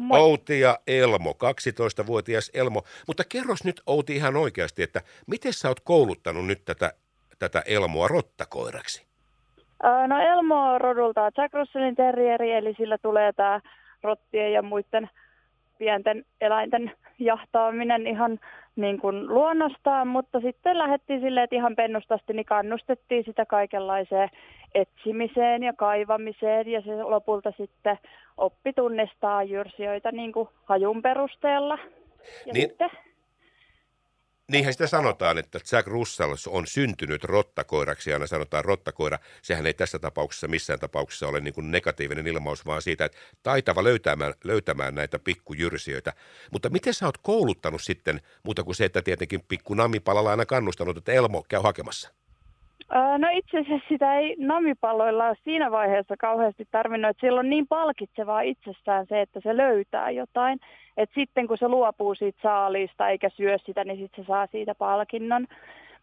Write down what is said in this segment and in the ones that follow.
Moi. Outi ja Elmo, 12-vuotias Elmo. Mutta kerros nyt Outi ihan oikeasti, että miten sä oot kouluttanut nyt tätä, tätä Elmoa rottakoiraksi? Öö, No Elmo on rodulta Jack Russellin terrieri, eli sillä tulee tämä rottien ja muiden pienten eläinten jahtaaminen ihan niin kuin luonnostaan, mutta sitten lähdettiin silleen, että ihan pennustasti niin kannustettiin sitä kaikenlaiseen etsimiseen ja kaivamiseen ja se lopulta sitten oppi tunnistaa jyrsijöitä niin kuin hajun perusteella. Ja Niin- sitten, Niinhän sitä sanotaan, että Jack Russell on syntynyt rottakoiraksi, ja aina sanotaan rottakoira. Sehän ei tässä tapauksessa missään tapauksessa ole niin kuin negatiivinen ilmaus, vaan siitä, että taitava löytämään, löytämään näitä pikkujyrsijöitä. Mutta miten sä oot kouluttanut sitten, muuta kuin se, että tietenkin pikku namipalalla aina kannustanut, että Elmo käy hakemassa? No itse asiassa sitä ei namipalloilla ole siinä vaiheessa kauheasti tarvinnut, että sillä on niin palkitsevaa itsessään se, että se löytää jotain. Että sitten kun se luopuu siitä saaliista eikä syö sitä, niin sitten se saa siitä palkinnon.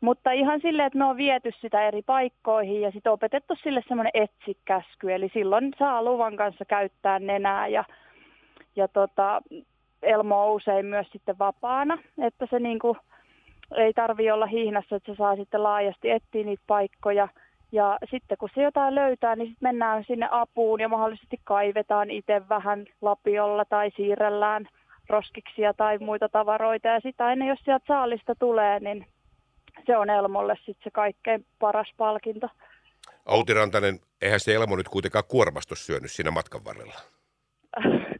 Mutta ihan silleen, että me on viety sitä eri paikkoihin ja sitten opetettu sille semmoinen etsikäsky. Eli silloin saa luvan kanssa käyttää nenää ja, ja tota, Elmo on usein myös sitten vapaana, että se niinku, ei tarvi olla hihnassa, että se saa sitten laajasti etsiä niitä paikkoja. Ja sitten kun se jotain löytää, niin sitten mennään sinne apuun ja mahdollisesti kaivetaan itse vähän lapiolla tai siirrellään roskiksia tai muita tavaroita. Ja sitten aina jos sieltä saalista tulee, niin se on Elmolle sitten se kaikkein paras palkinto. Outi Rantanen, eihän se Elmo nyt kuitenkaan kuormastus syönyt siinä matkan varrella.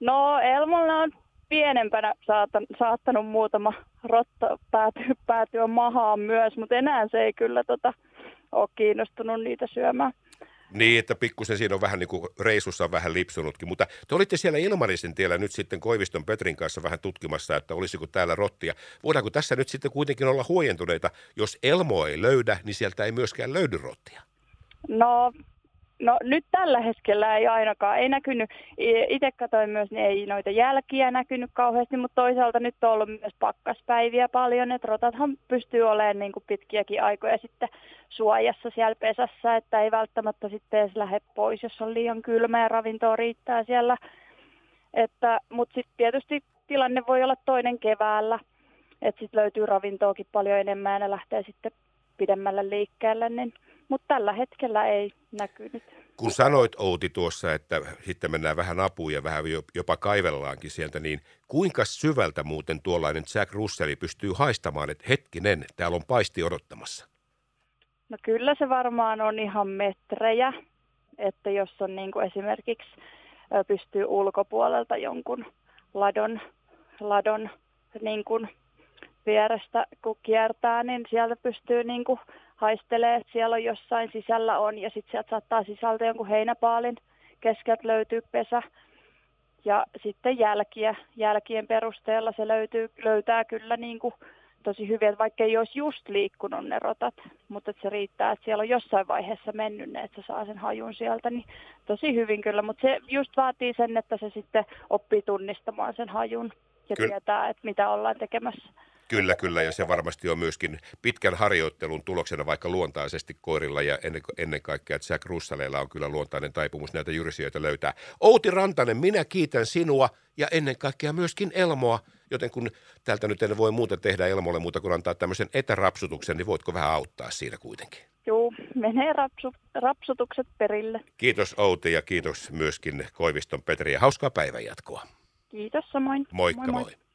No Elmolla on pienempänä saatan, saattanut muutama rotta päätyä, päätyä mahaan myös, mutta enää se ei kyllä tota, ole kiinnostunut niitä syömään. Niin, että pikkusen siinä on vähän niin kuin reissussa on vähän lipsunutkin, mutta te olitte siellä Ilmarisen tiellä nyt sitten Koiviston Petrin kanssa vähän tutkimassa, että olisiko täällä rottia. Voidaanko tässä nyt sitten kuitenkin olla huojentuneita, jos Elmo ei löydä, niin sieltä ei myöskään löydy rottia? No, no nyt tällä hetkellä ei ainakaan, ei näkynyt, itse katsoin myös, niin ei noita jälkiä näkynyt kauheasti, mutta toisaalta nyt on ollut myös pakkaspäiviä paljon, että rotathan pystyy olemaan niin kuin pitkiäkin aikoja sitten suojassa siellä pesässä, että ei välttämättä sitten edes lähde pois, jos on liian kylmä ja ravintoa riittää siellä. Että, mutta sitten tietysti tilanne voi olla toinen keväällä, että sitten löytyy ravintoakin paljon enemmän ja ne lähtee sitten pidemmälle liikkeelle, niin, mutta tällä hetkellä ei näkynyt. Kun sanoit Outi tuossa, että sitten mennään vähän apuun ja vähän jopa kaivellaankin sieltä, niin kuinka syvältä muuten tuollainen Jack Russelli pystyy haistamaan, että hetkinen, täällä on paisti odottamassa? No kyllä se varmaan on ihan metrejä, että jos on niin kuin esimerkiksi pystyy ulkopuolelta jonkun ladon, ladon niin kuin vierestä kun kiertää, niin sieltä pystyy niin kuin haistelee, siellä on jossain sisällä on ja sitten sieltä saattaa sisältä jonkun heinäpaalin keskeltä löytyy pesä. Ja sitten jälkiä, jälkien perusteella se löytyy, löytää kyllä niin kuin tosi hyvin, että vaikka ei olisi just liikkunut ne rotat, mutta se riittää, että siellä on jossain vaiheessa mennyt ne, että se saa sen hajun sieltä, niin tosi hyvin kyllä, mutta se just vaatii sen, että se sitten oppii tunnistamaan sen hajun ja Kyllä. tietää, että mitä ollaan tekemässä. Kyllä, kyllä, ja se varmasti on myöskin pitkän harjoittelun tuloksena vaikka luontaisesti koirilla ja ennen, ennen kaikkea, että Jack Russaleilla on kyllä luontainen taipumus näitä jyrsijöitä löytää. Outi Rantanen, minä kiitän sinua ja ennen kaikkea myöskin Elmoa, joten kun täältä nyt en voi muuta tehdä Elmolle muuta kuin antaa tämmöisen etärapsutuksen, niin voitko vähän auttaa siinä kuitenkin? Juu, menee rapsu, rapsutukset perille. Kiitos Outi ja kiitos myöskin Koiviston Petri ja hauskaa päivänjatkoa. Kiitos samoin. Moikka moi. moi. moi.